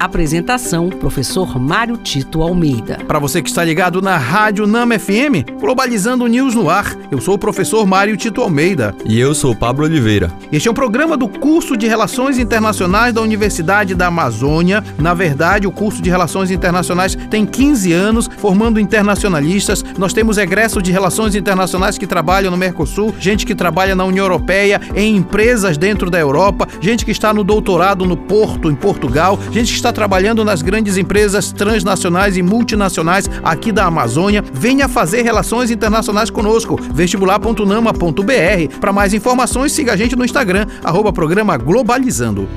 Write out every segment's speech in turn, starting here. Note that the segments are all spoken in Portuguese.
Apresentação: Professor Mário Tito Almeida. Para você que está ligado na Rádio Nama FM, Globalizando News no ar, eu sou o professor Mário Tito Almeida. E eu sou Pablo Oliveira. Este é um programa do curso de Relações Internacionais da Universidade da Amazônia. Na verdade, o curso de Relações Internacionais tem 15 anos, formando internacionalistas. Nós temos egressos de Relações Internacionais que trabalham no Mercosul, gente que trabalha na União Europeia, em empresas dentro da Europa, gente que está no doutorado no Porto, em Portugal, gente que está está trabalhando nas grandes empresas transnacionais e multinacionais aqui da Amazônia, venha fazer relações internacionais conosco. vestibular.nama.br. Para mais informações, siga a gente no Instagram, arroba programa Globalizando.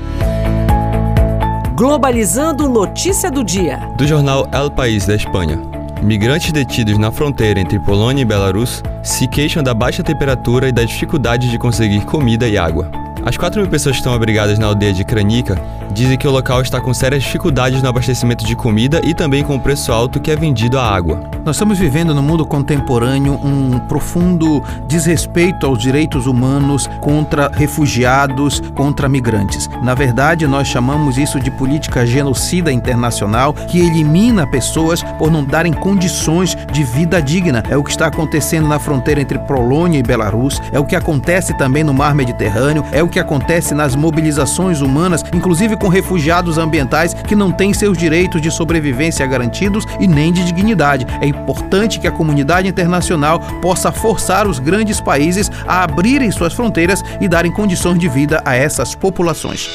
Globalizando notícia do dia. Do jornal El País da Espanha. Migrantes detidos na fronteira entre Polônia e Belarus se queixam da baixa temperatura e da dificuldade de conseguir comida e água. As 4 mil pessoas que estão abrigadas na aldeia de Kranica dizem que o local está com sérias dificuldades no abastecimento de comida e também com o preço alto que é vendido a água. Nós estamos vivendo no mundo contemporâneo um profundo desrespeito aos direitos humanos contra refugiados, contra migrantes. Na verdade, nós chamamos isso de política genocida internacional que elimina pessoas por não darem condições de vida digna. É o que está acontecendo na fronteira entre Polônia e Belarus, é o que acontece também no Mar Mediterrâneo, é o que acontece nas mobilizações humanas, inclusive com refugiados ambientais que não têm seus direitos de sobrevivência garantidos e nem de dignidade. É importante que a comunidade internacional possa forçar os grandes países a abrirem suas fronteiras e darem condições de vida a essas populações.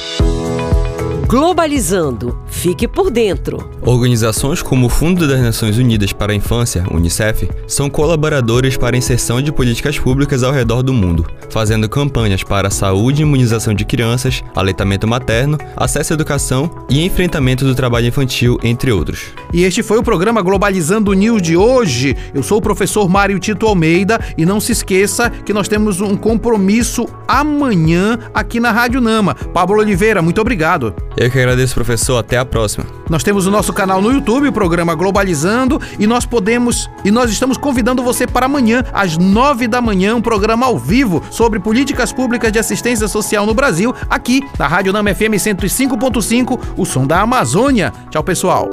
Globalizando. Fique por dentro. Organizações como o Fundo das Nações Unidas para a Infância, UNICEF, são colaboradores para a inserção de políticas públicas ao redor do mundo, fazendo campanhas para a saúde e imunização de crianças, aleitamento materno, acesso à educação e enfrentamento do trabalho infantil, entre outros. E este foi o programa Globalizando News de hoje. Eu sou o professor Mário Tito Almeida e não se esqueça que nós temos um compromisso amanhã aqui na Rádio Nama. Pablo Oliveira, muito obrigado. Eu que agradeço, professor. Até a próxima. Nós temos o nosso canal no YouTube, o programa Globalizando, e nós podemos e nós estamos convidando você para amanhã, às nove da manhã, um programa ao vivo sobre políticas públicas de assistência social no Brasil, aqui na Rádio Nama FM 105.5, o som da Amazônia. Tchau, pessoal.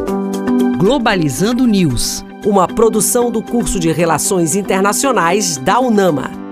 Globalizando News, uma produção do curso de Relações Internacionais da UNAMA.